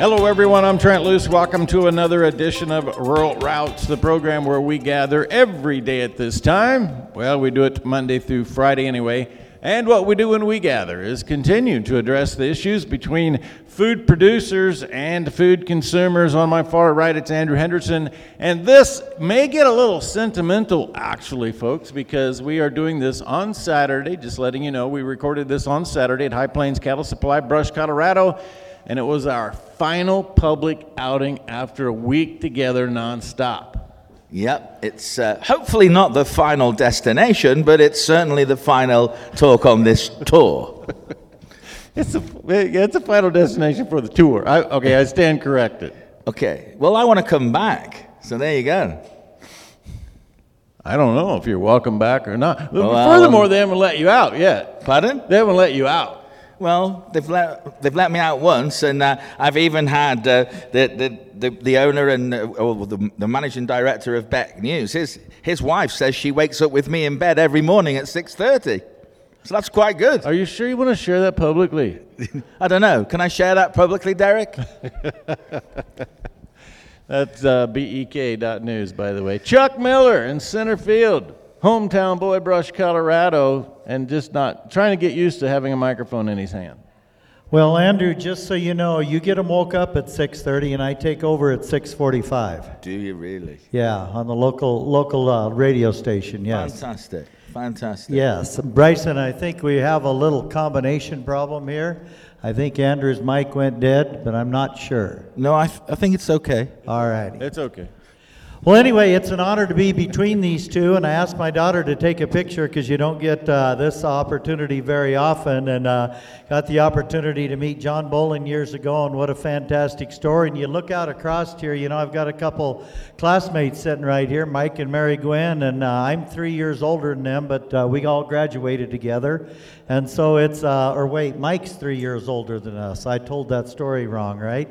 Hello, everyone. I'm Trent Loos. Welcome to another edition of Rural Routes, the program where we gather every day at this time. Well, we do it Monday through Friday anyway. And what we do when we gather is continue to address the issues between food producers and food consumers. On my far right, it's Andrew Henderson. And this may get a little sentimental, actually, folks, because we are doing this on Saturday. Just letting you know, we recorded this on Saturday at High Plains Cattle Supply, Brush, Colorado and it was our final public outing after a week together nonstop. Yep, it's uh, hopefully not the final destination, but it's certainly the final talk on this tour. it's, a, it's a final destination for the tour. I, okay, I stand corrected. Okay, well, I want to come back, so there you go. I don't know if you're welcome back or not. Well, Furthermore, um, they haven't let you out yet. Pardon? They haven't let you out. Well, they've let, they've let me out once, and uh, I've even had uh, the, the, the, the, owner and uh, or the, the managing director of Beck News. His, his wife says she wakes up with me in bed every morning at 6.30. So that's quite good. Are you sure you want to share that publicly? I don't know. Can I share that publicly, Derek? that's uh, BEK.news, by the way. Chuck Miller in center field hometown boy, Brush, Colorado, and just not trying to get used to having a microphone in his hand. Well, Andrew, just so you know, you get him woke up at 6:30, and I take over at 6:45. Do you really? Yeah, on the local local uh, radio station. Yes. Fantastic. Fantastic. Yes, Bryson. I think we have a little combination problem here. I think Andrew's mic went dead, but I'm not sure. No, I, I think it's okay. All right. It's okay. Well, anyway, it's an honor to be between these two, and I asked my daughter to take a picture because you don't get uh, this opportunity very often, and uh, got the opportunity to meet John Bolin years ago, and what a fantastic story. And you look out across here, you know, I've got a couple classmates sitting right here, Mike and Mary Gwen, and uh, I'm three years older than them, but uh, we all graduated together. And so it's, uh, or wait, Mike's three years older than us. I told that story wrong, right?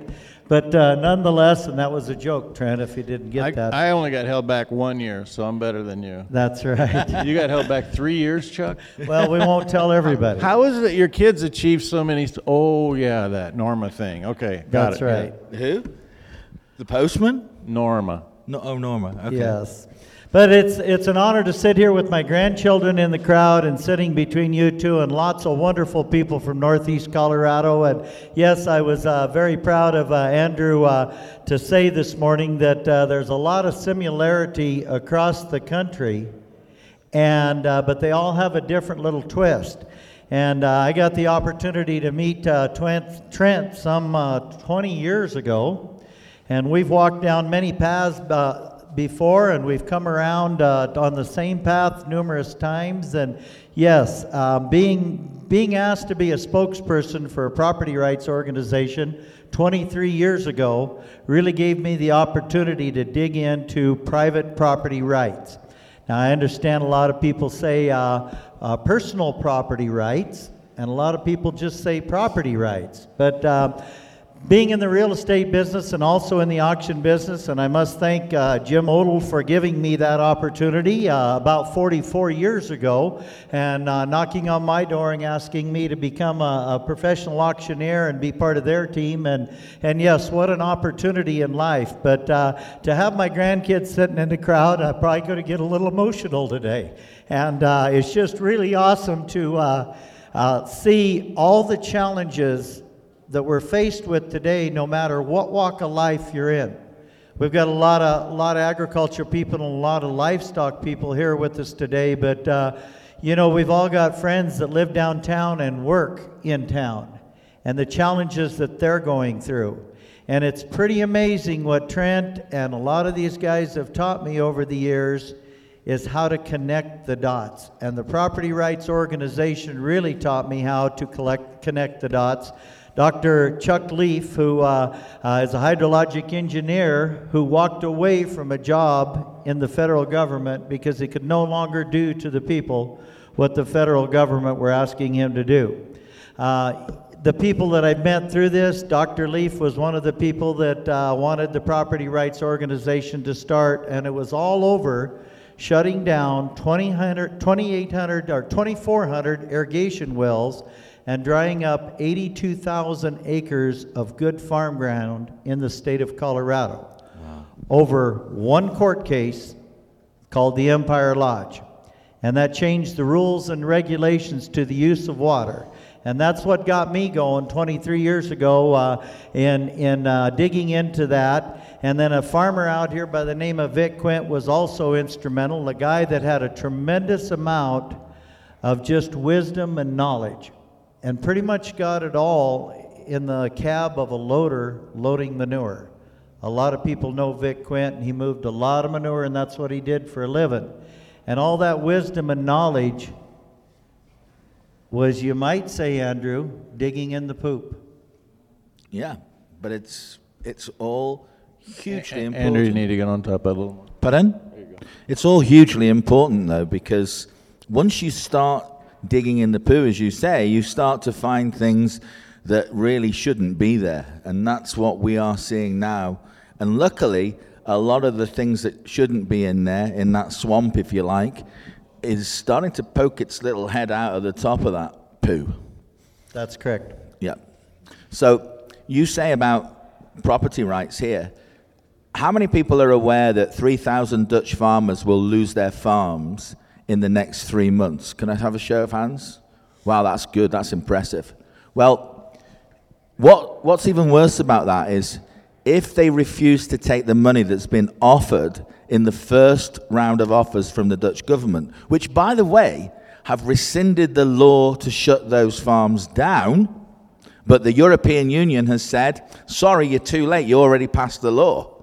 But uh, nonetheless, and that was a joke, Trent, if you didn't get I, that. I only got held back one year, so I'm better than you. That's right. you got held back three years, Chuck? well, we won't tell everybody. How is it that your kids achieve so many? St- oh, yeah, that Norma thing. Okay, got That's it. right. Yeah. Who? The postman? Norma. No, oh, Norma. Okay. Yes. But it's, it's an honor to sit here with my grandchildren in the crowd and sitting between you two and lots of wonderful people from Northeast Colorado. And yes, I was uh, very proud of uh, Andrew uh, to say this morning that uh, there's a lot of similarity across the country, and, uh, but they all have a different little twist. And uh, I got the opportunity to meet Trent, Trent some 20 years ago, and we've walked down many paths before, and we've come around uh, on the same path numerous times. And yes, um, being being asked to be a spokesperson for a property rights organization 23 years ago really gave me the opportunity to dig into private property rights. Now, I understand a lot of people say uh, uh, personal property rights, and a lot of people just say property rights. But uh, being in the real estate business and also in the auction business, and I must thank uh, Jim Odell for giving me that opportunity uh, about 44 years ago and uh, knocking on my door and asking me to become a, a, professional auctioneer and be part of their team. And, and yes, what an opportunity in life. But uh, to have my grandkids sitting in the crowd, I'm probably going to get a little emotional today. And uh, it's just really awesome to uh, see all the challenges that we're faced with today, no matter what walk of life you're in. We've got a lot of, lot of agriculture people and a lot of livestock people here with us today, but uh, you know, we've all got friends that live downtown and work in town and the challenges that they're going through. And it's pretty amazing what Trent and a lot of these guys have taught me over the years is how to connect the dots. And the Property Rights Organization really taught me how to collect, connect the dots Dr. Chuck Leaf, who uh, uh, is a hydrologic engineer who walked away from a job in the federal government because he could no longer do to the people what the federal government were asking him to do. Uh, the people that I've met through this, Dr. Leaf was one of the people that uh, wanted the property rights organization to start, and it was all over shutting down 2,800 or 2,400 irrigation wells and drying up 82,000 acres of good farm ground in the state of Colorado over one court case called the Empire Lodge. And that changed the rules and regulations to the use of water. And that's what got me going 23 years ago uh, in, in uh, digging into that. And then a farmer out here by the name of Vic Quint was also instrumental, a guy that had a tremendous amount of just wisdom and knowledge, and pretty much got it all in the cab of a loader loading manure. A lot of people know Vic Quint, and he moved a lot of manure, and that's what he did for a living. And all that wisdom and knowledge was, you might say, Andrew, digging in the poop. Yeah, but it's it's all hugely important. Andrew, you need to get on top of that a little more. Pardon? It's all hugely important though, because once you start digging in the poo, as you say, you start to find things that really shouldn't be there, and that's what we are seeing now. And luckily, a lot of the things that shouldn't be in there, in that swamp, if you like, is starting to poke its little head out of the top of that poo. That's correct. Yeah. So you say about property rights here. How many people are aware that 3,000 Dutch farmers will lose their farms in the next three months? Can I have a show of hands? Wow, that's good. That's impressive. Well, what, what's even worse about that is if they refuse to take the money that's been offered in the first round of offers from the Dutch government, which, by the way, have rescinded the law to shut those farms down, but the European Union has said, sorry, you're too late, you already passed the law.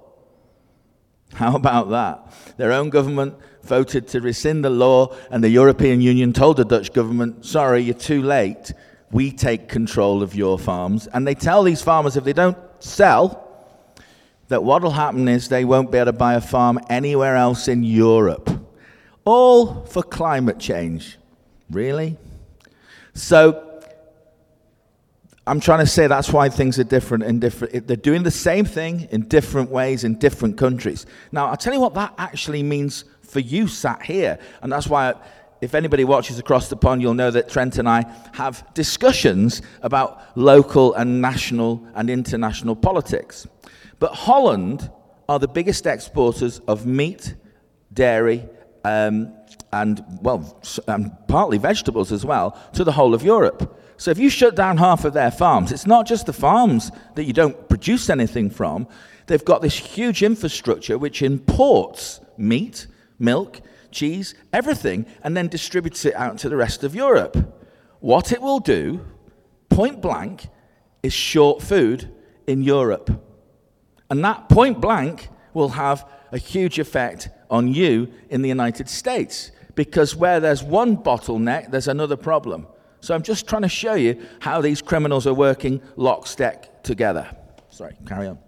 How about that? Their own government voted to rescind the law, and the European Union told the Dutch government, sorry, you're too late. We take control of your farms. And they tell these farmers if they don't sell, that what will happen is they won't be able to buy a farm anywhere else in Europe. All for climate change. Really? So, I'm trying to say that's why things are different in different. They're doing the same thing in different ways in different countries. Now, I'll tell you what that actually means for you sat here, and that's why. if anybody watches across the pond, you'll know that Trent and I have discussions about local and national and international politics. But Holland are the biggest exporters of meat, dairy, um, and, well, and partly vegetables as well, to the whole of Europe. So if you shut down half of their farms, it's not just the farms that you don't produce anything from. They've got this huge infrastructure which imports meat, milk, cheese, everything, and then distributes it out to the rest of Europe. What it will do, point blank, is short food in Europe. And that point blank will have a huge effect on you in the United States because where there's one bottleneck, there's another problem. So I'm just trying to show you how these criminals are working lockstep together. Sorry, carry on.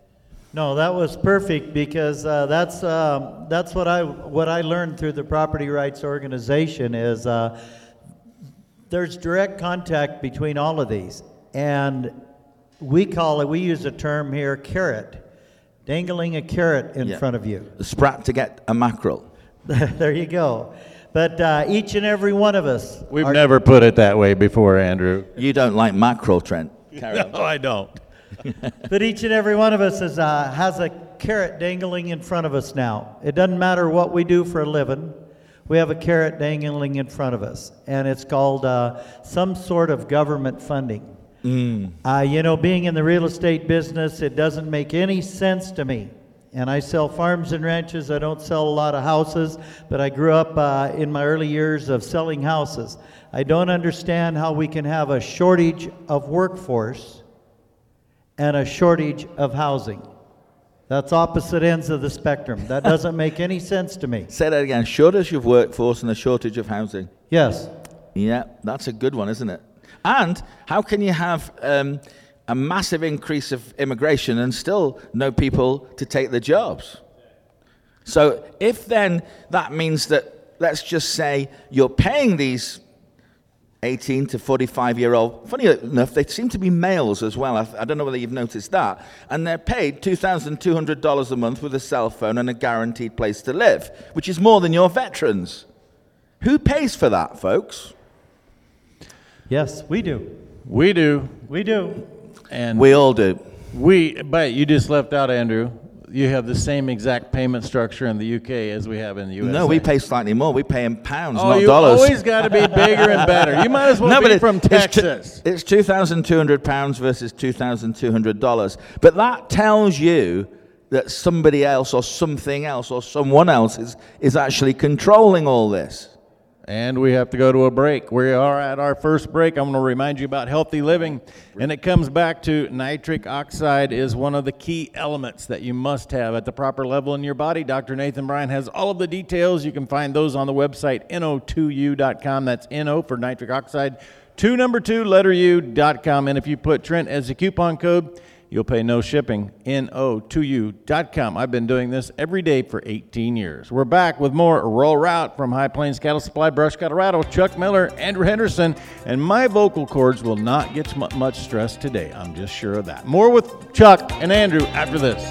No, that was perfect because uh, that's um, that's what I what I learned through the property rights organization is uh, there's direct contact between all of these, and we call it we use a term here carrot dangling a carrot in Yeah. front of you. The sprat to get a mackerel. there you go. But uh, each and every one of us. We've are- never put it that way before, Andrew. You don't like mackerel, Trent. No, I don't. But each and every one of us is, uh, has a carrot dangling in front of us now. It doesn't matter what we do for a living, we have a carrot dangling in front of us. And it's called uh, some sort of government funding. Uh, you know, being in the real estate business, it doesn't make any sense to me. And I sell farms and ranches. I don't sell a lot of houses, but I grew up uh, in my early years of selling houses. I don't understand how we can have a shortage of workforce and a shortage of housing. That's opposite ends of the spectrum. That doesn't make any sense to me. Say that again. Shortage of workforce and a shortage of housing. Yes. Yeah, that's a good one, isn't it? And how can you have um, a massive increase of immigration and still no people to take the jobs? So, if then that means that, let's just say, you're paying these 18 to 45 year old, funny enough, they seem to be males as well. I, I don't know whether you've noticed that. And they're paid $2,200 a month with a cell phone and a guaranteed place to live, which is more than your veterans. Who pays for that, folks? Yes, we do. We do. We do. And We all do. we, but you just left out, Andrew. You have the same exact payment structure in the UK as we have in the US. No, we pay slightly more. We pay in pounds, Oh, not you dollars. always got to be bigger and better. You might as well no, be it- from Texas. It's two thousand two hundred pounds versus two thousand two hundred dollars. But that tells you that somebody else or something else or someone else is, is actually controlling all this. And we have to go to a break. We are at our first break. I'm going to remind you about healthy living. And it comes back to nitric oxide is one of the key elements that you must have at the proper level in your body. Dr. Nathan Bryan has all of the details. You can find those on the website no2u.com. That's NO for nitric oxide. Two number two, letter U.com. And if you put Trent as a coupon code, You'll pay no shipping. No2u.com. I've been doing this every day for 18 years. We're back with more Rural Route from High Plains Cattle Supply, Brush, Colorado. Chuck Miller, Andrew Henderson, and my vocal cords will not get much stress today. I'm just sure of that. More with Chuck and Andrew after this.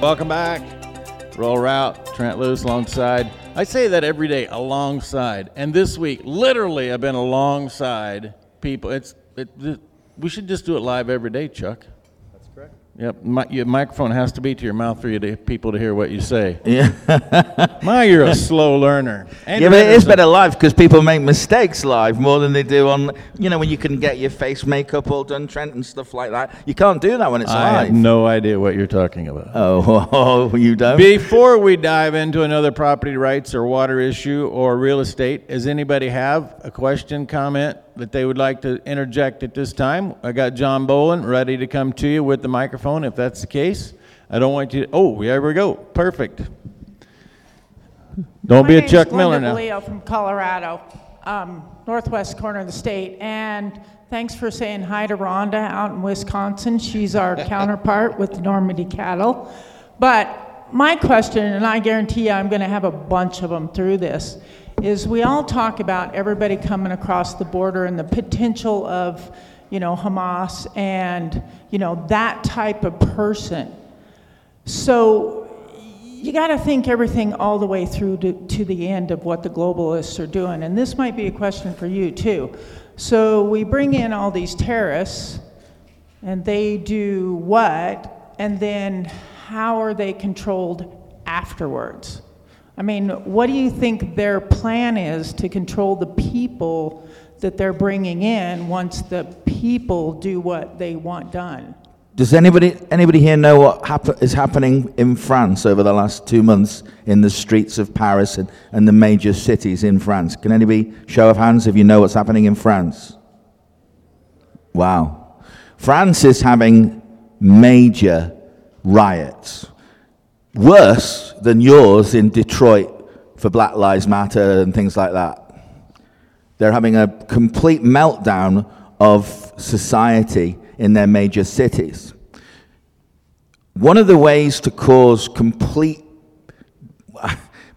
Welcome back. Rural Route, Trent Loos alongside. I say that every day, alongside. And this week, literally, I've been alongside people. It's it, it, we should just do it live every day, Chuck. Yep, my, your microphone has to be to your mouth for you to people to hear what you say. Yeah, My, you're a slow learner. yeah but it is better live because people make mistakes live more than they do on, you know, when you can get your face makeup all done, Trent, and stuff like that. You can't do that when it's I live. have no idea what you're talking about. Oh, you don't? Before we dive into another property rights or water issue or real estate, does anybody have a question, comment that they would like to interject at this time? I got John Boland ready to come to you with the microphone if that's the case. I don't want you to, oh, there we go. Perfect. Don't be a name's Chuck Miller Glenda now. Vallejo from Colorado, um, northwest corner of the state. And thanks for saying hi to Rhonda out in Wisconsin. She's our counterpart with Normandy cattle. But my question, and I guarantee you I'm going to have a bunch of them through this, is we all talk about everybody coming across the border and the potential of, you know, Hamas and, you know, that type of person. So you got to think everything all the way through to, to the end of what the globalists are doing. And this might be a question for you, too. So we bring in all these terrorists, and they do what? And then how are they controlled afterwards? I mean, what do you think their plan is to control the people that they're bringing in once the people do what they want done? Does anybody anybody here know what happen, is happening in France over the last two months in the streets of Paris and, and the major cities in France? Can anybody show of hands if you know what's happening in France? Wow, France is having major riots, worse than yours in Detroit for Black Lives Matter and things like that. They're having a complete meltdown of society in their major cities. One of the ways to cause complete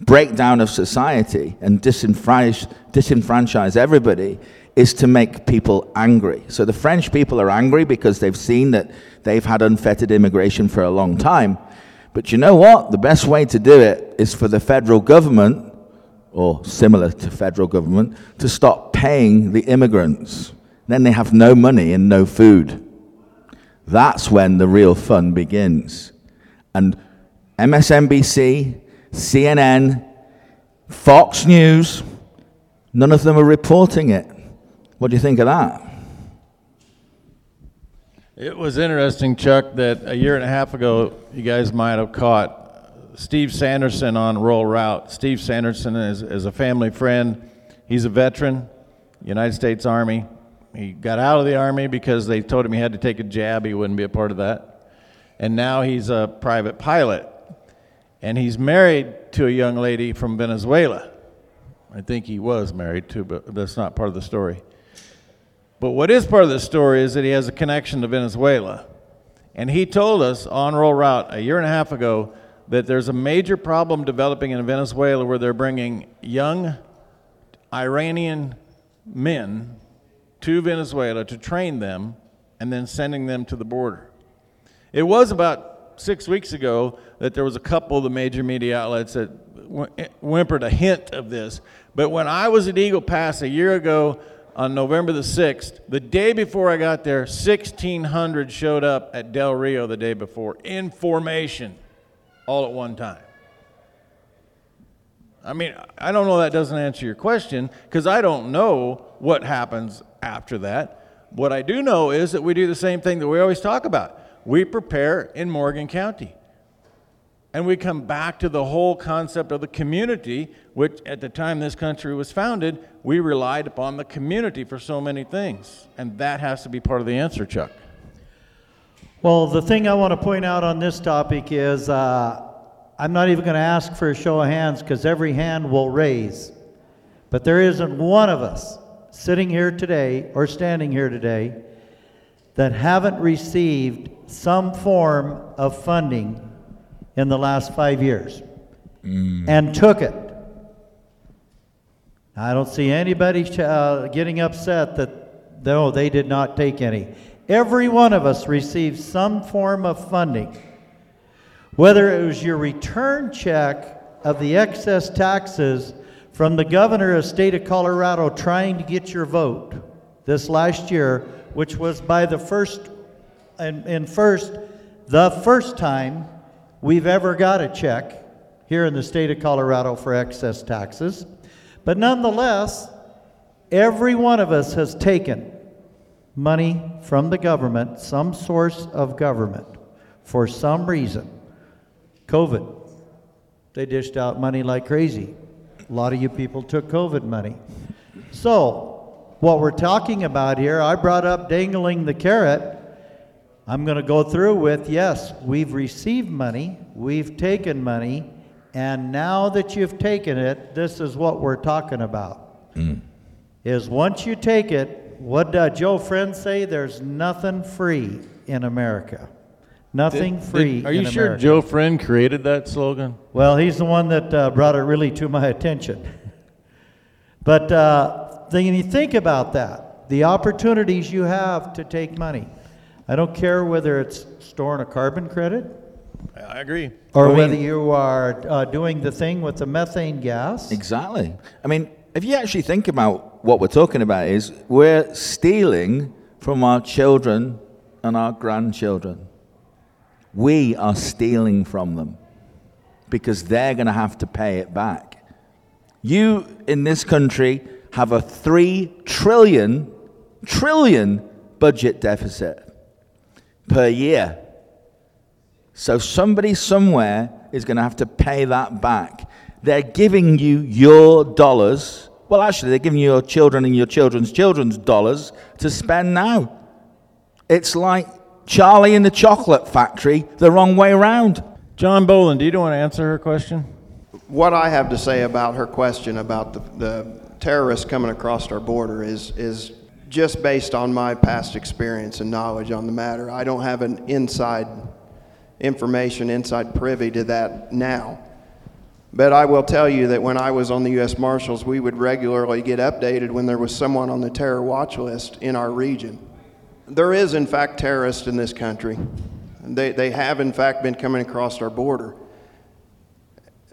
breakdown of society and disenfranchise, disenfranchise everybody is to make people angry. So the French people are angry because they've seen that they've had unfettered immigration for a long time. But you know what? The best way to do it is for the federal government or similar to federal government, to stop paying the immigrants. Then they have no money and no food. That's when the real fun begins. And MSNBC, CNN, Fox News, none of them are reporting it. What do you think of that? It was interesting, Chuck, that a year and a half ago, you guys might have caught Steve Sanderson on Rural Route. Steve Sanderson is, is a family friend. He's a veteran, United States Army. He got out of the Army because they told him he had to take a jab. He wouldn't be a part of that. And now he's a private pilot. And he's married to a young lady from Venezuela. I think he was married to, but that's not part of the story. But what is part of the story is that he has a connection to Venezuela. And he told us on Rural Route a year and a half ago that there's a major problem developing in Venezuela where they're bringing young Iranian men to Venezuela to train them and then sending them to the border. It was about six weeks ago that there was a couple of the major media outlets that eh, whimpered a hint of this. But when I was at Eagle Pass a year ago on November the 6th, the day before I got there, 1,600 showed up at Del Rio the day before in formation all at one time. I mean, I don't know that doesn't answer your question because I don't know what happens after that. What I do know is that we do the same thing that we always talk about. We prepare in Morgan County. And we come back to the whole concept of the community, which at the time this country was founded, we relied upon the community for so many things. And that has to be part of the answer, Chuck. Well, the thing I want to point out on this topic is uh, I'm not even going to ask for a show of hands because every hand will raise. But there isn't one of us sitting here today or standing here today that haven't received some form of funding in the last five years and took it. I don't see anybody uh, getting upset that no, they did not take any. Every one of us received some form of funding. Whether it was your return check of the excess taxes from the governor of state of Colorado trying to get your vote this last year, which was by the first and, and first the first time we've ever got a check here in the state of Colorado for excess taxes. But nonetheless, every one of us has taken money from the government, some source of government, for some reason. COVID. They dished out money like crazy. A lot of you people took COVID money. So, what we're talking about here, I brought up dangling the carrot. I'm going to go through with yes, we've received money, we've taken money, and now that you've taken it, this is what we're talking about. Is once you take it, what did Joe Friend say? There's nothing free in America. Nothing free. Did- are you in sure America. Joe Friend created that slogan? Well, he's the one that uh, brought it really to my attention. but uh, then you think about that the opportunities you have to take money. I don't care whether it's storing a carbon credit I agree. or I mean- whether you are uh, doing the thing with the methane gas. Exactly. I mean, if you actually think about what we're talking about, is we're stealing from our children and our grandchildren. We are stealing from them because they're going to have to pay it back. You in this country have a three trillion, trillion budget deficit per year. So somebody somewhere is going to have to pay that back. They're giving you your dollars. Well, actually, they're giving you your children and your children's children's dollars to spend now. It's like Charlie in the chocolate factory the wrong way around. John Boland, do you want to answer her question? What I have to say about her question about the, the terrorists coming across our border is, is just based on my past experience and knowledge on the matter. I don't have an inside information, inside privy to that now. But I will tell you that when I was on the U.S. Marshals, we would regularly get updated when there was someone on the terror watch list in our region. There is, in fact, terrorists in this country. They, they have, in fact, been coming across our border.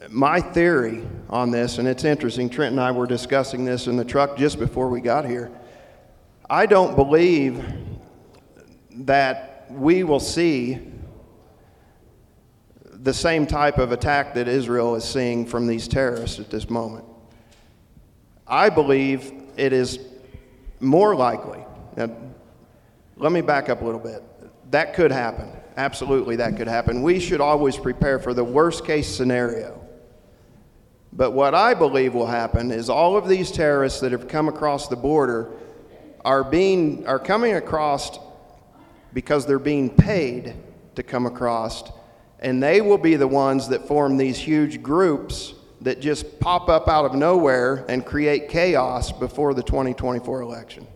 My theory on this, and it's interesting, Trent and I were discussing this in the truck just before we got here. I don't believe that we will see the same type of attack that Israel is seeing from these terrorists at this moment. I believe it is more likely. Now, let me back up a little bit. That could happen. Absolutely, that could happen. We should always prepare for the worst case scenario. But what I believe will happen is all of these terrorists that have come across the border are being are coming across because they're being paid to come across and they will be the ones that form these huge groups that just pop up out of nowhere and create chaos before the 2024 election.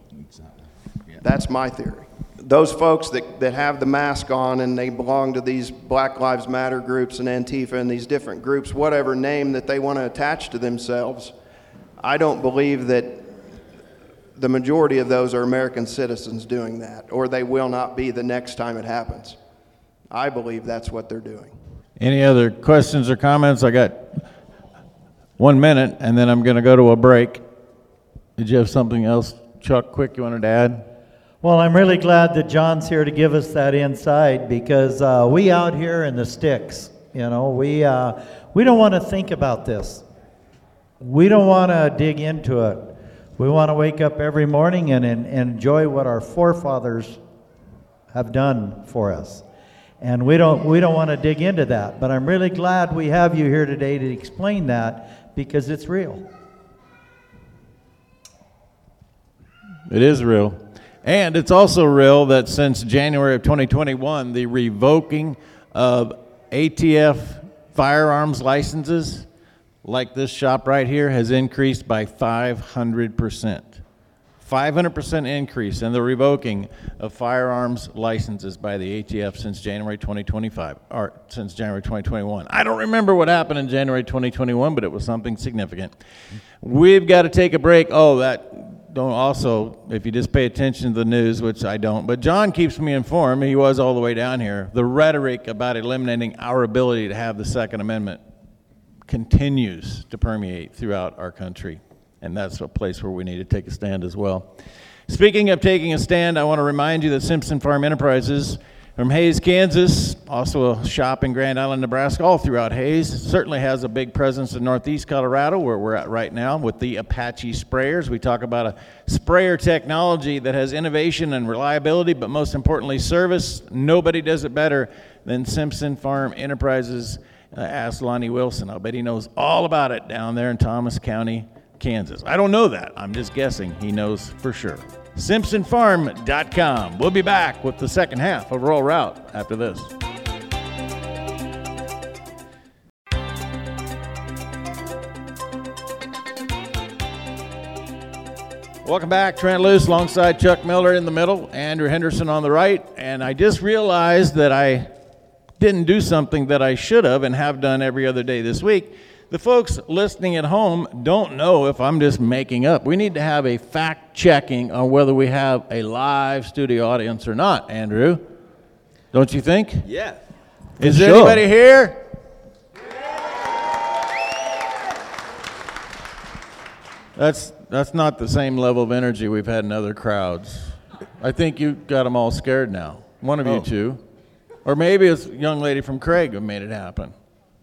That's my theory. Those folks that, that have the mask on and they belong to these Black Lives Matter groups and Antifa and these different groups, whatever name that they want to attach to themselves, I don't believe that the majority of those are American citizens doing that, or they will not be the next time it happens. I believe that's what they're doing. Any other questions or comments? I got one minute, and then I'm going to go to a break. Did you have something else, Chuck, quick you wanted to add? Well, I'm really glad that John's here to give us that insight because uh, we out here in the sticks, you know, we, uh, we don't want to think about this. We don't want to dig into it. We want to wake up every morning and, and, and enjoy what our forefathers have done for us. And we don't, we don't want to dig into that. But I'm really glad we have you here today to explain that because it's real. It is real. And it's also real that since January of 2021, the revoking of ATF firearms licenses, like this shop right here, has increased by 500%. 500% increase in the revoking of firearms licenses by the ATF since January 2025, or since January 2021. I don't remember what happened in January 2021, but it was something significant. We've got to take a break. Oh, that don't also, if you just pay attention to the news, which I don't, but John keeps me informed, he was all the way down here, the rhetoric about eliminating our ability to have the Second Amendment continues to permeate throughout our country. And that's a place where we need to take a stand as well. Speaking of taking a stand, I want to remind you that Simpson Farm Enterprises from Hays, Kansas, also a shop in Grand Island, Nebraska, all throughout Hays, certainly has a big presence in Northeast Colorado, where we're at right now with the Apache sprayers. We talk about a sprayer technology that has innovation and reliability, but most importantly, service. Nobody does it better than Simpson Farm Enterprises. Uh, ask Lonnie Wilson. I bet he knows all about it down there in Thomas County, Kansas. I don't know that. I'm just guessing. He knows for sure. SimpsonFarm.com. We'll be back with the second half of Rural Route after this. Welcome back, Trent Loos alongside Chuck Miller in the middle, Andrew Henderson on the right. And I just realized that I didn't do something that I should have and have done every other day this week. The folks listening at home don't know if I'm just making up. We need to have a fact checking on whether we have a live studio audience or not, Andrew. Don't you think? Yeah. Is there sure. anybody here? That's, that's not the same level of energy we've had in other crowds. I think you got them all scared now. One of you Oh. two. Or maybe it's a young lady from Craig who made it happen.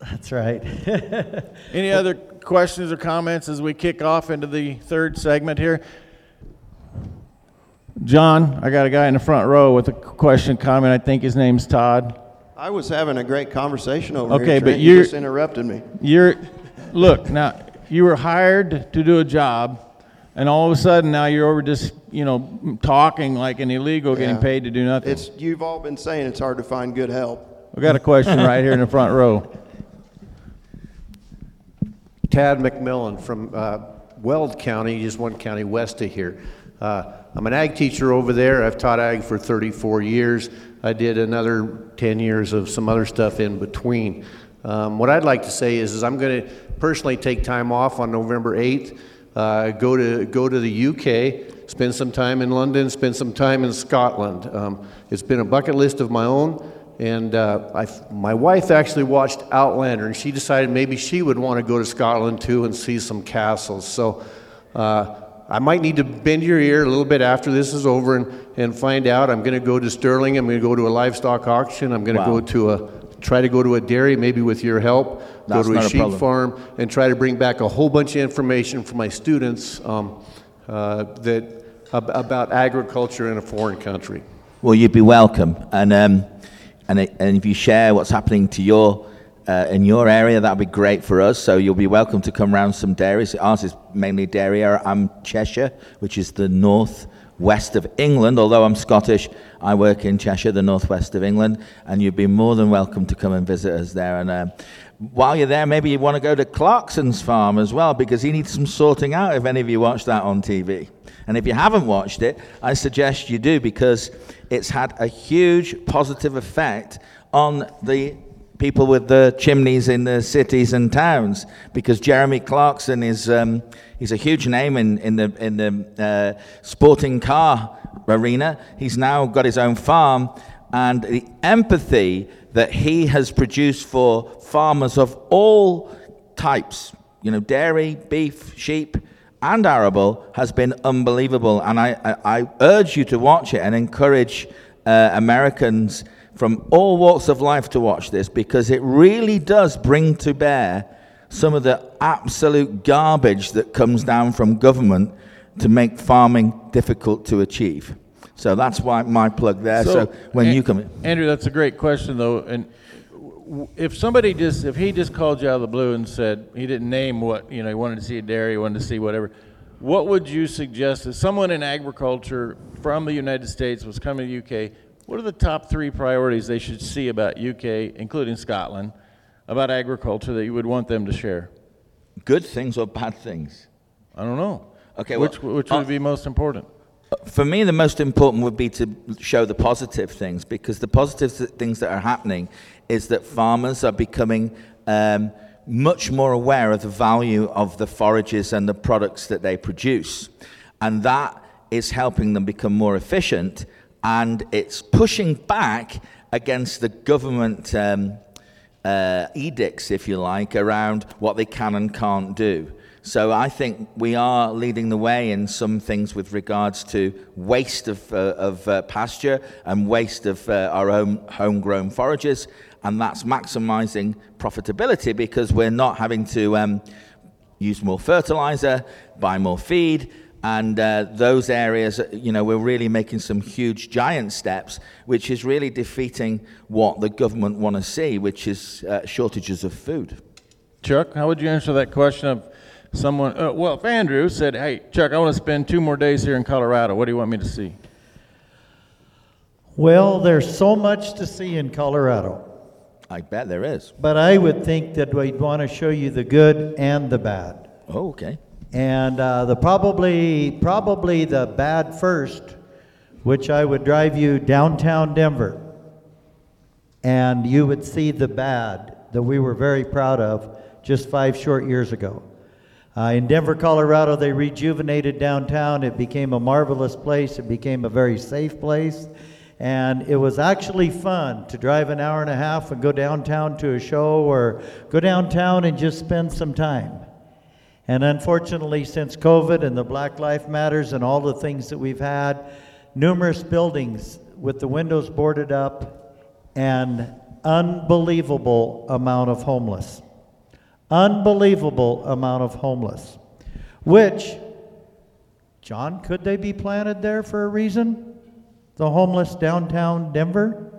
That's right. Any other questions or comments as we kick off into the third segment here? John, I got a guy in the front row with a question, comment. I think his name's Todd. I was having a great conversation over Okay, here. but you just interrupted me. You're, look, now, you were hired to do a job, and all of a sudden now you're over just, you know, talking like an illegal, getting paid to do nothing. It's you've all been saying it's hard to find good help. We got a question right here in the front row. Tad McMillan from uh, Weld County, just one county west of here. Uh, I'm an ag teacher over there. I've taught ag for 34 years. I did another 10 years of some other stuff in between. Um, what I'd like to say is, is I'm going to personally take time off on November 8th, uh, go to go to the UK, spend some time in London, spend some time in Scotland. Um, it's been a bucket list of my own. And uh, I, my wife actually watched Outlander, and she decided maybe she would want to go to Scotland too and see some castles. So uh, I might need to bend your ear a little bit after this is over and, and find out. I'm going to go to Sterling. I'm going to go to a livestock auction. I'm going to Wow. go to a try to go to a dairy, maybe with your help. That's go to a a sheep problem. farm and try to bring back a whole bunch of information for my students um, uh, that ab- about agriculture in a foreign country. Well, you'd be welcome. And, um, and, it, and if you share what's happening to your, uh, in your area, that'd be great for us. So you'll be welcome to come round some dairies. Ours is mainly dairy. I'm Cheshire, which is the north west of England. Although I'm Scottish, I work in Cheshire, the northwest of England. And you'd be more than welcome to come and visit us there. And um, while you're there, maybe you want to go to Clarkson's farm as well, because he needs some sorting out if any of you watch that on TV. And if you haven't watched it, I suggest you do because it's had a huge positive effect on the people with the chimneys in the cities and towns. Because Jeremy Clarkson is um, he's a huge name in, in the in the uh, sporting car arena. He's now got his own farm, and the empathy that he has produced for farmers of all types you know, dairy, beef, sheep, and arable has been unbelievable. And I, I, I urge you to watch it and encourage uh, Americans from all walks of life to watch this because it really does bring to bear some of the absolute garbage that comes down from government to make farming difficult to achieve. So that's why my plug there. So, when An- you come in. Andrew, that's a great question, though. And if somebody just, if he just called you out of the blue and said he didn't name what, you know, he wanted to see a dairy, he wanted to see whatever, what would you suggest as someone in agriculture from the United States was coming to the UK? What are the top three priorities they should see about UK, including Scotland, about agriculture that you would want them to share? Good things or bad things? I don't know. Okay, well, which which uh, would be most important? For me, the most important would be to show the positive things because the positive things that are happening is that farmers are becoming um, much more aware of the value of the forages and the products that they produce. And that is helping them become more efficient and it's pushing back against the government um, uh, edicts, if you like, around what they can and can't do. So I think we are leading the way in some things with regards to waste of, uh, of uh, pasture and waste of uh, our own homegrown forages, and that's maximizing profitability because we're not having to um, use more fertilizer, buy more feed, and uh, those areas, you know, we're really making some huge giant steps, which is really defeating what the government want to see, which is uh, shortages of food. Chuck, how would you answer that question of someone? Uh, well, if Andrew said, "Hey, Chuck, I want to spend two more days here in Colorado. What do you want me to see?" Well, there's so much to see in Colorado, I bet there is. but I would think that we'd want to show you the good and the bad. Oh, okay. And uh, the probably probably the bad first, which I would drive you downtown Denver, and you would see the bad that we were very proud of just five short years ago. Uh, in Denver, Colorado, they rejuvenated downtown. It became a marvelous place. It became a very safe place. And it was actually fun to drive an hour and a half and go downtown to a show or go downtown and just spend some time. And unfortunately, since COVID and the Black Lives Matters and all the things that we've had, numerous buildings with the windows boarded up and unbelievable amount of homeless. Unbelievable amount of homeless. Which, John, could they be planted there for a reason? The homeless downtown Denver?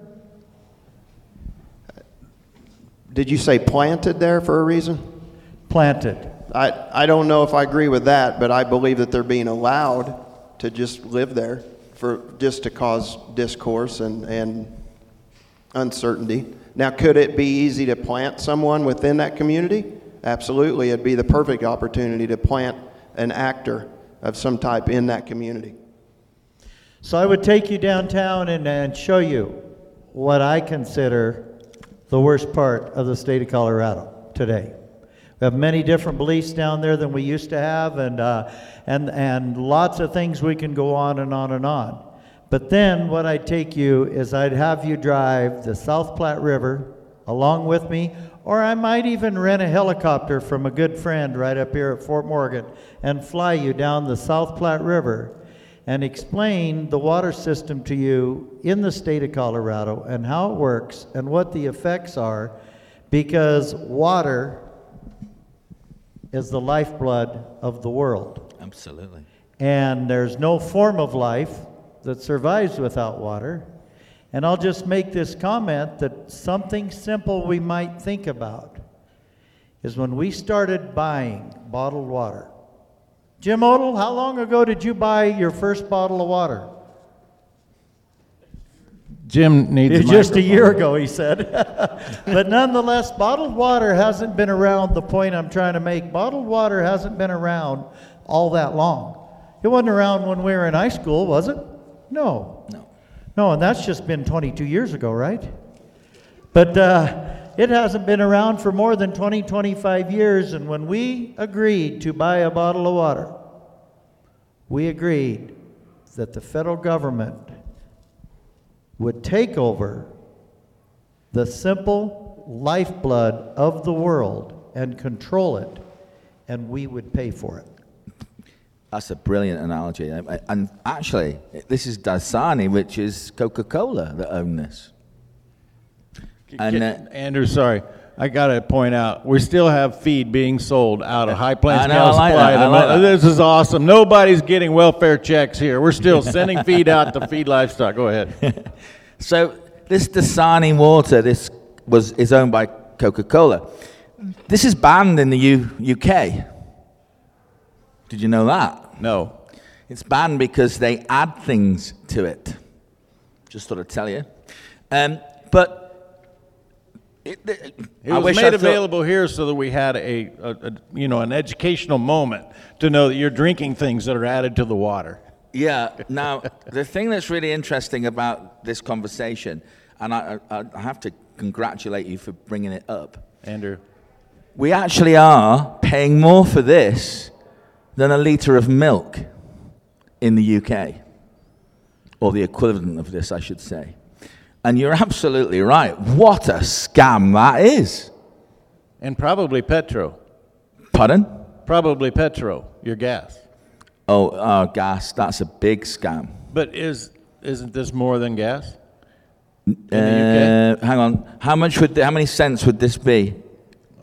Did you say planted there for a reason? Planted. I, I don't know if I agree with that, but I believe that they're being allowed to just live there for just to cause discourse and, and uncertainty. Now, could it be easy to plant someone within that community? Absolutely. It'd be the perfect opportunity to plant an actor of some type in that community. So I would take you downtown and, and show you what I consider the worst part of the state of Colorado today. We have many different beliefs down there than we used to have, and, uh, and, and lots of things we can go on and on and on. But then what I'd take you is I'd have you drive the South Platte River along with me, or I might even rent a helicopter from a good friend right up here at Fort Morgan and fly you down the South Platte River and explain the water system to you in the state of Colorado and how it works and what the effects are because water is the lifeblood of the world. Absolutely. And there's no form of life that survives without water. And I'll just make this comment that something simple we might think about is when we started buying bottled water. Jim Odell, how long ago did you buy your first bottle of water? Jim needs It's just a year ago, he said. but nonetheless, bottled water hasn't been around. The point I'm trying to make bottled water hasn't been around all that long. It wasn't around when we were in high school, was it? No. No. And that's just been 22 years ago, right? But uh, it hasn't been around for more than 20, 25 years. And when we agreed to buy a bottle of water, we agreed that the federal government would take over the simple lifeblood of the world and control it and we would pay for it. That's a brilliant analogy. And actually, this is Dasani, which is Coca Cola that own this. And, uh, Andrew, sorry. I got to point out, we still have feed being sold out of High Plains know, like Supply. like. This is awesome. Nobody's getting welfare checks here. We're still sending feed out to feed livestock. Go ahead. So this Dasani water, this was is owned by Coca Cola. This is banned in the U- UK. Did you know that? No. It's banned because they add things to it. Just thought I'd tell you. Um, but it, it, It was made available here so that we had a, a, a, you know, an educational moment to know that you're drinking things that are added to the water. Yeah. Now, the thing that's really interesting about this conversation, and I, I, I have to congratulate you for bringing it up. Andrew. We actually are paying more for this than a litre of milk in the UK, or the equivalent of this, I should say. And you're absolutely right. What a scam that is. And probably Petro. Pardon? Probably Petro, your gas. Oh, uh, gas. That's a big scam. But is isn't this more than gas? In the Uh, hang on. How much would? How many cents would this be?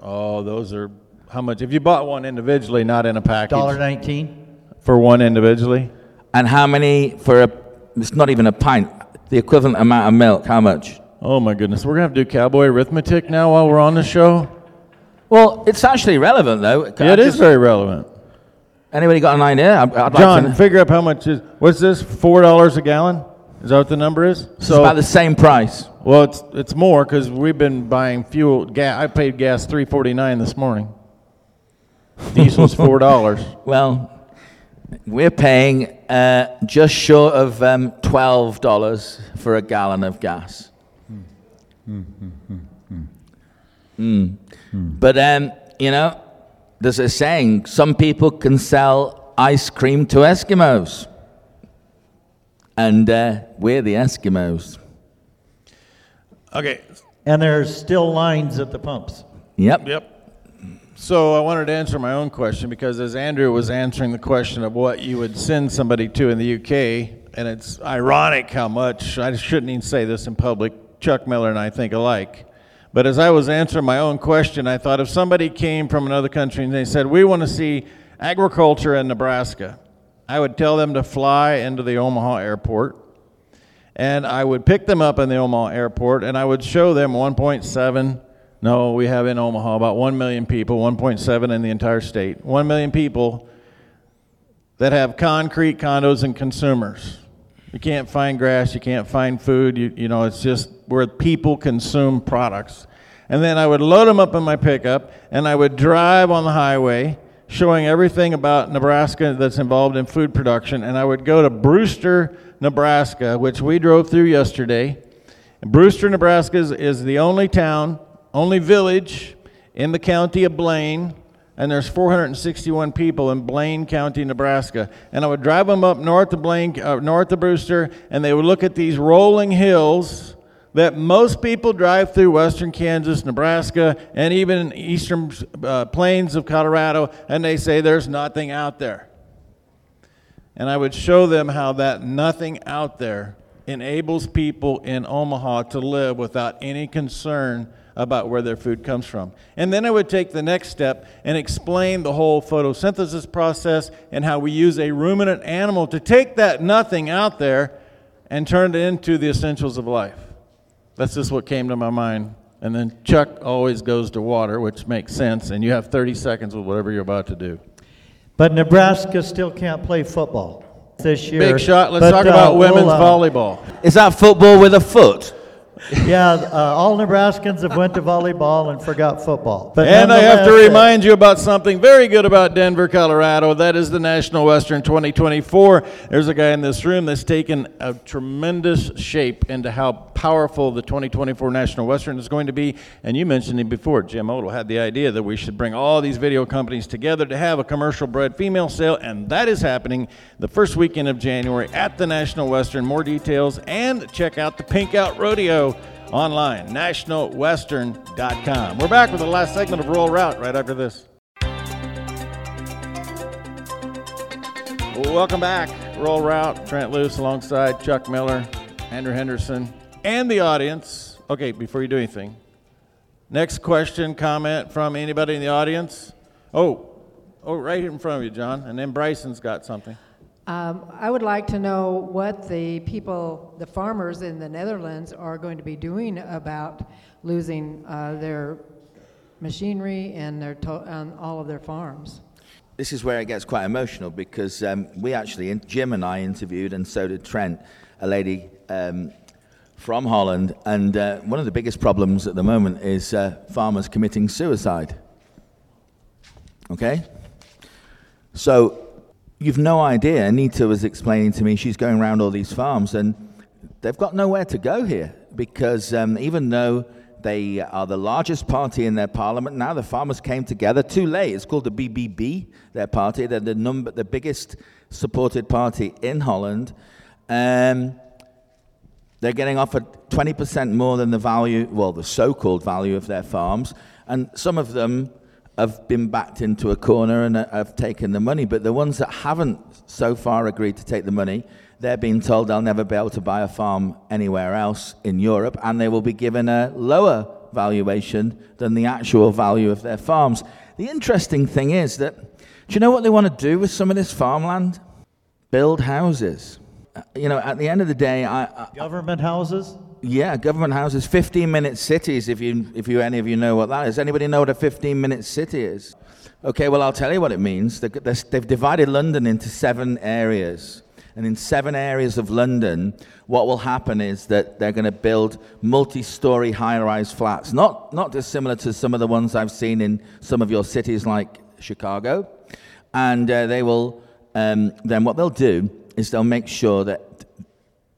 Oh, those are how much? If you bought one individually, not in a package, Dollar nineteen? for one individually, And how many for a? It's not even a pint. The equivalent amount of milk. How much? oh my goodness, we're gonna have to do cowboy arithmetic now while we're on the show. Well, it's actually relevant though. Yeah, it is very relevant. Anybody got an idea? I'd, I'd John, like to, figure up how much is. What's this? Four dollars a gallon? Is that what the number is? it's about the same price. well, it's it's more because we've been buying fuel. Gas. I paid gas three forty nine this morning. Diesel's four dollars. Well, we're paying uh, just short of um, twelve dollars for a gallon of gas. Mm. But um, you know, there's a saying: some people can sell ice cream to Eskimos, and uh, we're the Eskimos. Okay. And there's still lines at the pumps. Yep. Yep. So I wanted to answer my own question because as Andrew was answering the question of what you would send somebody to in the UK, and it's ironic how much I shouldn't even say this in public. Chuck Miller and I think alike. But as I was answering my own question, I thought if somebody came from another country and they said, We want to see agriculture in Nebraska, I would tell them to fly into the Omaha airport and I would pick them up in the Omaha airport and I would show them 1.7. No, we have in Omaha about 1 million people, 1.7 in the entire state. 1 million people that have concrete condos and consumers. You can't find grass, you can't find food, you, you know, it's just where people consume products. And then I would load them up in my pickup and I would drive on the highway showing everything about Nebraska that's involved in food production. And I would go to Brewster, Nebraska, which we drove through yesterday. And Brewster, Nebraska is, is the only town, only village in the county of Blaine, and there's 461 people in Blaine County, Nebraska. And I would drive them up north of Blaine, uh, north of Brewster, and they would look at these rolling hills that most people drive through western Kansas, Nebraska, and even eastern uh, plains of Colorado, and they say there's nothing out there. And I would show them how that nothing out there enables people in Omaha to live without any concern about where their food comes from. And then I would take the next step and explain the whole photosynthesis process and how we use a ruminant animal to take that nothing out there and turn it into the essentials of life. That's just what came to my mind. And then Chuck always goes to water, which makes sense, and you have 30 seconds with whatever you're about to do. But Nebraska still can't play football this year. Big shot. Let's But, talk uh, about we'll, women's uh, volleyball. Is that football with a foot? Yeah, uh, all Nebraskans have went to volleyball and forgot football. But And I have to uh, remind you about something very good about Denver, Colorado. That is the National Western 2024. There's a guy in this room that's taken a tremendous shape into how powerful the 2024 National Western is going to be. And you mentioned it before. Jim Odell had the idea that we should bring all these video companies together to have a commercial bred female sale. And that is happening the first weekend of January at the National Western. More details and check out the Pink Out Rodeo online, nationalwestern.com. We're back with the last segment of Rural Route right after this. Welcome back. Rural Route, Trent Loos alongside Chuck Miller, Andrew Henderson, and the audience. Okay, before you do anything, next question, comment from anybody in the audience? Oh, oh, right here in front of you, John. And then Bryson's got something. Um, I would like to know what the people, the farmers in the Netherlands are going to be doing about losing uh, their machinery and their to- on all of their farms. This is where it gets quite emotional because um, we actually, Jim and I interviewed, and so did Trent, a lady um, from Holland. And uh, one of the biggest problems at the moment is uh, farmers committing suicide. Okay? So you've no idea. Anita was explaining to me she's going around all these farms, and they've got nowhere to go here because um, even though they are the largest party in their parliament. Now the farmers came together too late. It's called the BBB, their party. They're the number, the biggest supported party in Holland. Um, they're getting offered 20% more than the value, well, the so-called value of their farms, and some of them have been backed into a corner and have taken the money. But the ones that haven't so far agreed to take the money, they're being told they'll never be able to buy a farm anywhere else in Europe, and they will be given a lower valuation than the actual value of their farms. The interesting thing is that, do you know what they want to do with some of this farmland? Build houses. Uh, You know, at the end of the day, I, I, Government houses? Yeah, government houses, 15 minute cities, if you, if you, any of you know what that is. Anybody know what a 15 minute city is? Okay, well, I'll tell you what it means. They- they- They've divided London into seven areas. And in seven areas of London, what will happen is that they're going to build multi story high rise flats, not, not dissimilar to some of the ones I've seen in some of your cities like Chicago. And uh, they will, um, then what they'll do is they'll make sure that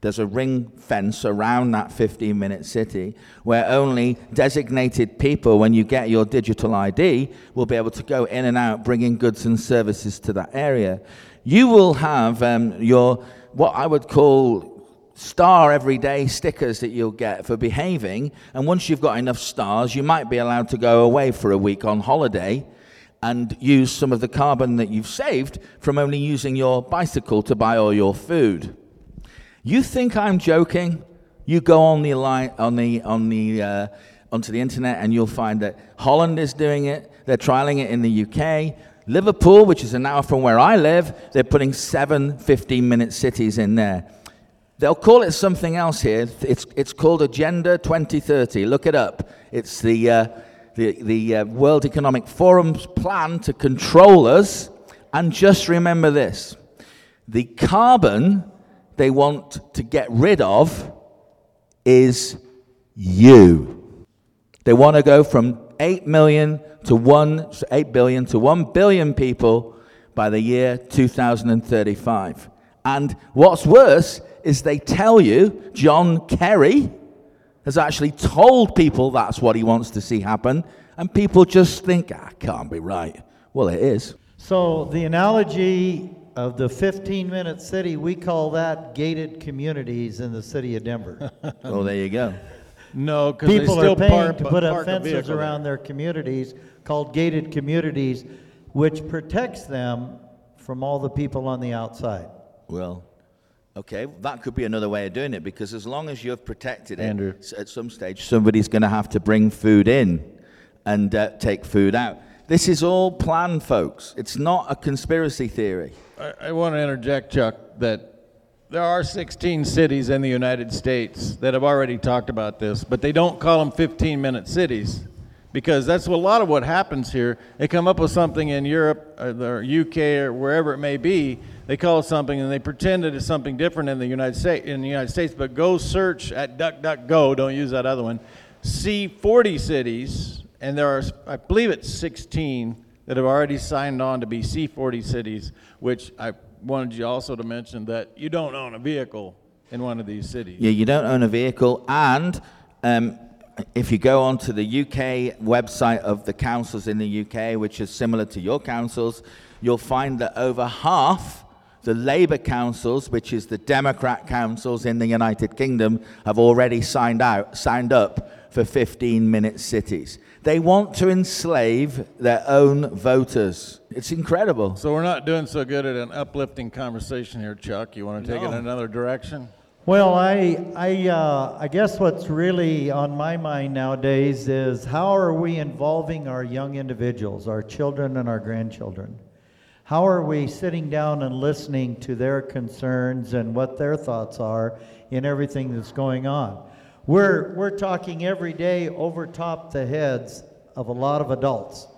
there's a ring fence around that 15 minute city where only designated people, when you get your digital ID, will be able to go in and out bringing goods and services to that area. You will have um, your, what I would call star everyday stickers that you'll get for behaving. And once you've got enough stars, you might be allowed to go away for a week on holiday and use some of the carbon that you've saved from only using your bicycle to buy all your food. You think I'm joking? You go on the line, on the on the uh, onto the internet, and you'll find that Holland is doing it. They're trialing it in the UK. Liverpool, which is an hour from where I live, they're putting seven 15-minute cities in there. They'll call it something else here. It's, it's called Agenda 2030. Look it up. It's the, uh, the, the uh, World Economic Forum's plan to control us. And just remember this the carbon they want to get rid of is you. They want to go from 8 million to 1 8 billion to 1 billion people by the year 2035. And what's worse is they tell you John Kerry has actually told people that's what he wants to see happen and people just think ah can't be right. Well it is. So the analogy of the 15-minute city, we call that gated communities in the city of Denver. well there you go. No, because they People still are paying park, to put up fences around there. their communities called gated communities, which protects them from all the people on the outside. Well, okay, that could be another way of doing it because as long as you've protected it, Andrew. s- at some stage somebody's going to have to bring food in and uh, take food out. This is all planned, folks. It's not a conspiracy theory. I, I want to interject, Chuck, that there are 16 cities in the United States that have already talked about this, but they don't call them 15 minute cities because that's a lot of what happens here. They come up with something in Europe or the UK or wherever it may be. They call it something and they pretend it is something different in the United States. In the United States, but go search at DuckDuckGo. Don't use that other one. C40 cities, and there are, I believe it's 16 that have already signed on to be C40 cities, which I wanted you also to mention that you don't own a vehicle in one of these cities. Yeah, you don't own a vehicle, and um, if you go onto the UK website of the councils in the UK, which is similar to your councils, you'll find that over half the Labour councils, which is the Democrat councils in the United Kingdom, have already signed out, signed up for 15-minute cities. They want to enslave their own voters. It's incredible. So we're not doing so good at an uplifting conversation here, Chuck. You want to take it in another direction? Well, I, I, uh, I guess what's really on my mind nowadays is how are we involving our young individuals, our children and our grandchildren? How are we sitting down and listening to their concerns and what their thoughts are in everything that's going on? We're, we're talking every day over top the heads of a lot of adults.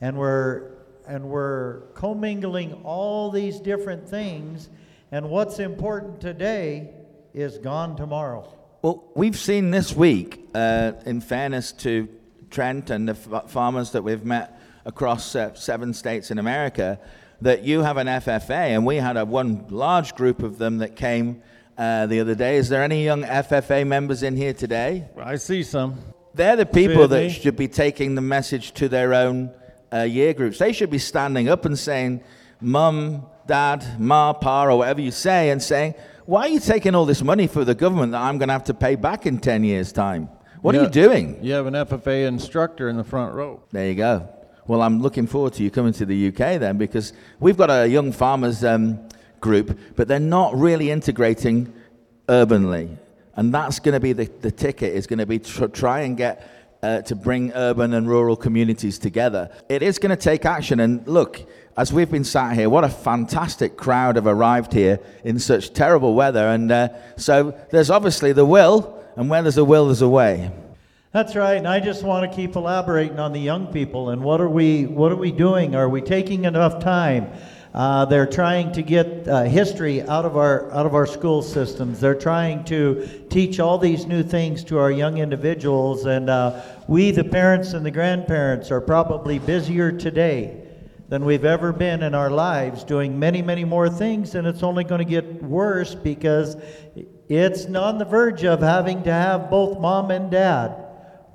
And we're, and we're commingling all these different things. And what's important today is gone tomorrow. Well, we've seen this week, uh, in fairness to Trent and the f- farmers that we've met across uh, seven states in America, that you have an FFA, and we had a one large group of them that came uh, the other day. Is there any young FFA members in here today? I see some. They're the people Sydney. that should be taking the message to their own uh, year groups. They should be standing up and saying, Mum, Dad, Ma, Pa, or whatever you say, and saying, Why are you taking all this money for the government that I'm going to have to pay back in 10 years' time? What are Yeah. you doing? You have an FFA instructor in the front row. There you go. Well, I'm looking forward to you coming to the UK then because we've got a young farmers um, group, but they're not really integrating urbanly. And that's going to be the, the ticket, is going to be to try and get uh, to bring urban and rural communities together. It is going to take action. And look, as we've been sat here, what a fantastic crowd have arrived here in such terrible weather. And uh, so there's obviously the will, and where there's a will, there's a way. That's right, and I just want to keep elaborating on the young people and what are we what are we doing? Are we taking enough time? Uh, they're trying to get uh, history out of our out of our school systems. They're trying to teach all these new things to our young individuals, and uh, we, the parents and the grandparents, are probably busier today than we've ever been in our lives, doing many, many more things, and it's only going to get worse because it's on the verge of having to have both mom and dad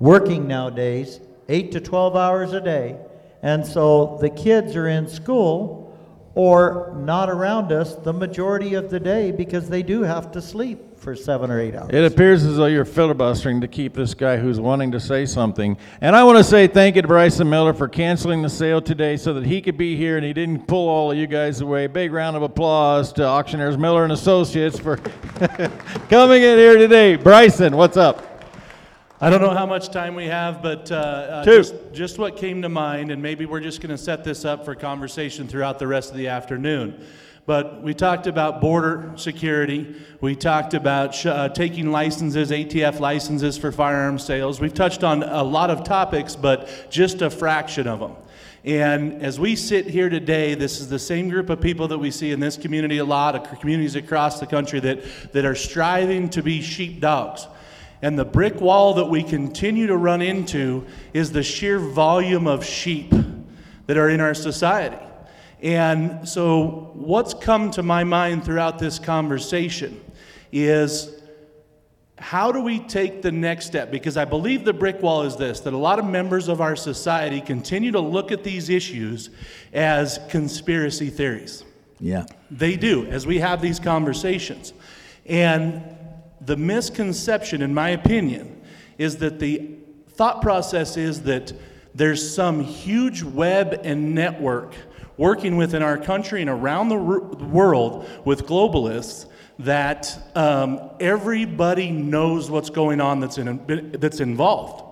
working nowadays, 8 to 12 hours a day. And so the kids are in school or not around us the majority of the day because they do have to sleep for seven or eight hours. It appears as though you're filibustering to keep this guy who's wanting to say something. And I want to say thank you to Bryson Miller for canceling the sale today so that he could be here and he didn't pull all of you guys away. Big round of applause to Auctioneers Miller and Associates for coming in here today. Bryson, what's up? I don't know how much time we have, but uh, uh, just, just what came to mind, and maybe we're just going to set this up for conversation throughout the rest of the afternoon. But we talked about border security. We talked about sh- uh, taking licenses, ATF licenses for firearm sales. We've touched on a lot of topics, but just a fraction of them. And as we sit here today, this is the same group of people that we see in this community a lot, of communities across the country that, that are striving to be sheepdogs. And the brick wall that we continue to run into is the sheer volume of sheep that are in our society. And so, what's come to my mind throughout this conversation is how do we take the next step? Because I believe the brick wall is this that a lot of members of our society continue to look at these issues as conspiracy theories. Yeah. They do, as we have these conversations. And the misconception, in my opinion, is that the thought process is that there's some huge web and network working within our country and around the world with globalists that um, everybody knows what's going on that's, in, that's involved.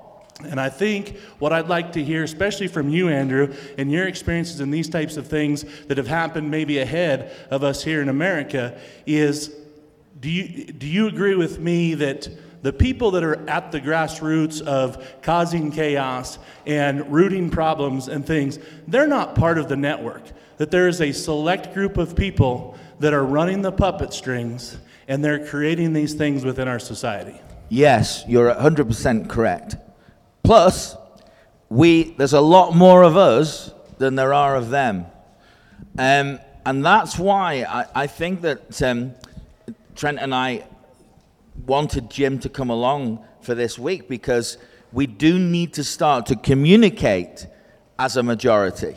And I think what I'd like to hear, especially from you, Andrew, and your experiences in these types of things that have happened maybe ahead of us here in America, is do you, do you agree with me that the people that are at the grassroots of causing chaos and rooting problems and things, they're not part of the network? That there is a select group of people that are running the puppet strings and they're creating these things within our society? Yes, you're 100% correct. Plus, we there's a lot more of us than there are of them. Um, and that's why I, I think that um, Trent and I wanted Jim to come along for this week because we do need to start to communicate as a majority.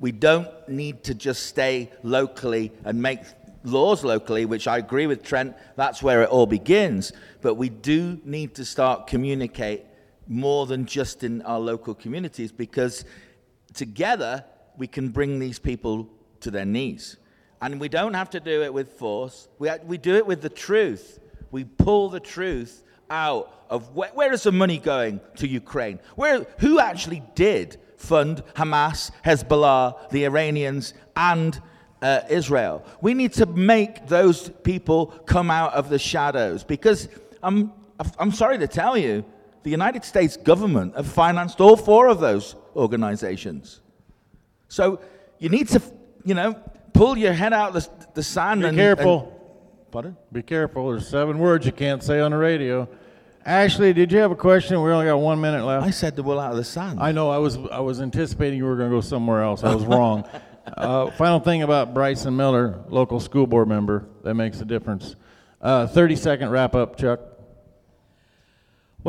We don't need to just stay locally and make laws locally, which I agree with Trent, that's where it all begins. But we do need to start communicate more than just in our local communities because together we can bring these people to their knees. And we don't have to do it with force, we, we do it with the truth. We pull the truth out of where, where is the money going to Ukraine? Where, who actually did fund Hamas, Hezbollah, the Iranians, and uh, Israel? We need to make those people come out of the shadows because I'm, I'm sorry to tell you, the United States government have financed all four of those organizations. So you need to, you know, pull your head out the, the sand Be and. careful. and- pardon? Be careful. There's seven words you can't say on the radio. Ashley, did you have a question? We only got one minute left. I said the wool out of the sand. I know. I was I was anticipating you were going to go somewhere else. I was wrong. uh, final thing about Bryson Miller, local school board member, that makes a difference. Uh, Thirty second wrap up, Chuck.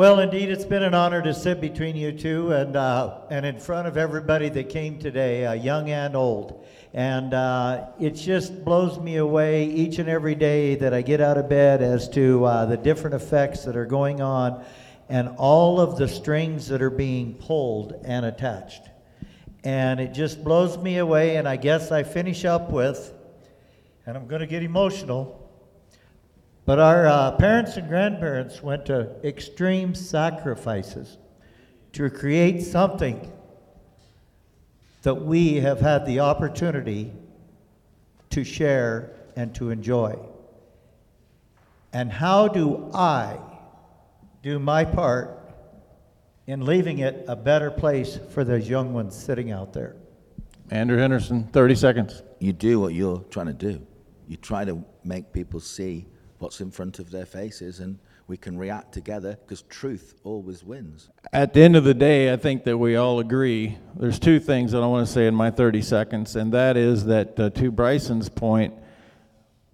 Well, indeed, it's been an honor to sit between you two and, uh, and in front of everybody that came today, uh, young and old. And uh, it just blows me away each and every day that I get out of bed as to uh, the different effects that are going on and all of the strings that are being pulled and attached. And it just blows me away. And I guess I finish up with, and I'm going to get emotional. But our uh, parents and grandparents went to extreme sacrifices to create something that we have had the opportunity to share and to enjoy. And how do I do my part in leaving it a better place for those young ones sitting out there? Andrew Henderson, 30 seconds. You do what you're trying to do. You try to make people see what's in front of their faces and we can react together because truth always wins. At the end of the day, I think that we all agree. There's two things that I want to say in my 30 seconds, and that is that uh, to Bryson's point,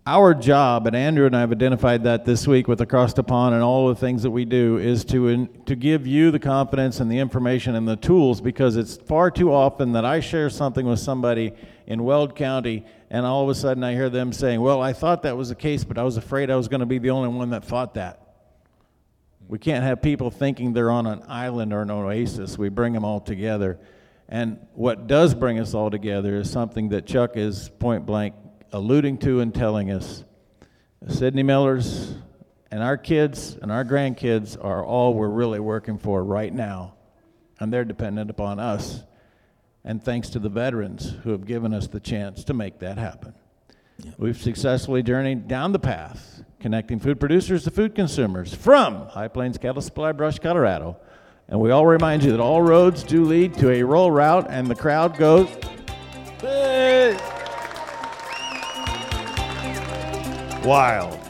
our job, and Andrew and I have identified that this week with Across the Pond and all the things that we do, is to, in, to give you the confidence and the information and the tools because it's far too often that I share something with somebody in Weld County and all of a sudden I hear them saying, Well, I thought that was the case, but I was afraid I was going to be the only one that thought that. We can't have people thinking they're on an island or an oasis. We bring them all together. And what does bring us all together is something that Chuck is point blank alluding to and telling us. Sydney Millers and our kids and our grandkids are all we're really working for right now. And they're dependent upon us. And thanks to the veterans who have given us the chance to make that happen. We've successfully journeyed down the path, connecting food producers to food consumers from High Plains Cattle Supply Brush, Colorado. And we all remind you that all roads do lead to a Rural Route, and the crowd goes. Wild.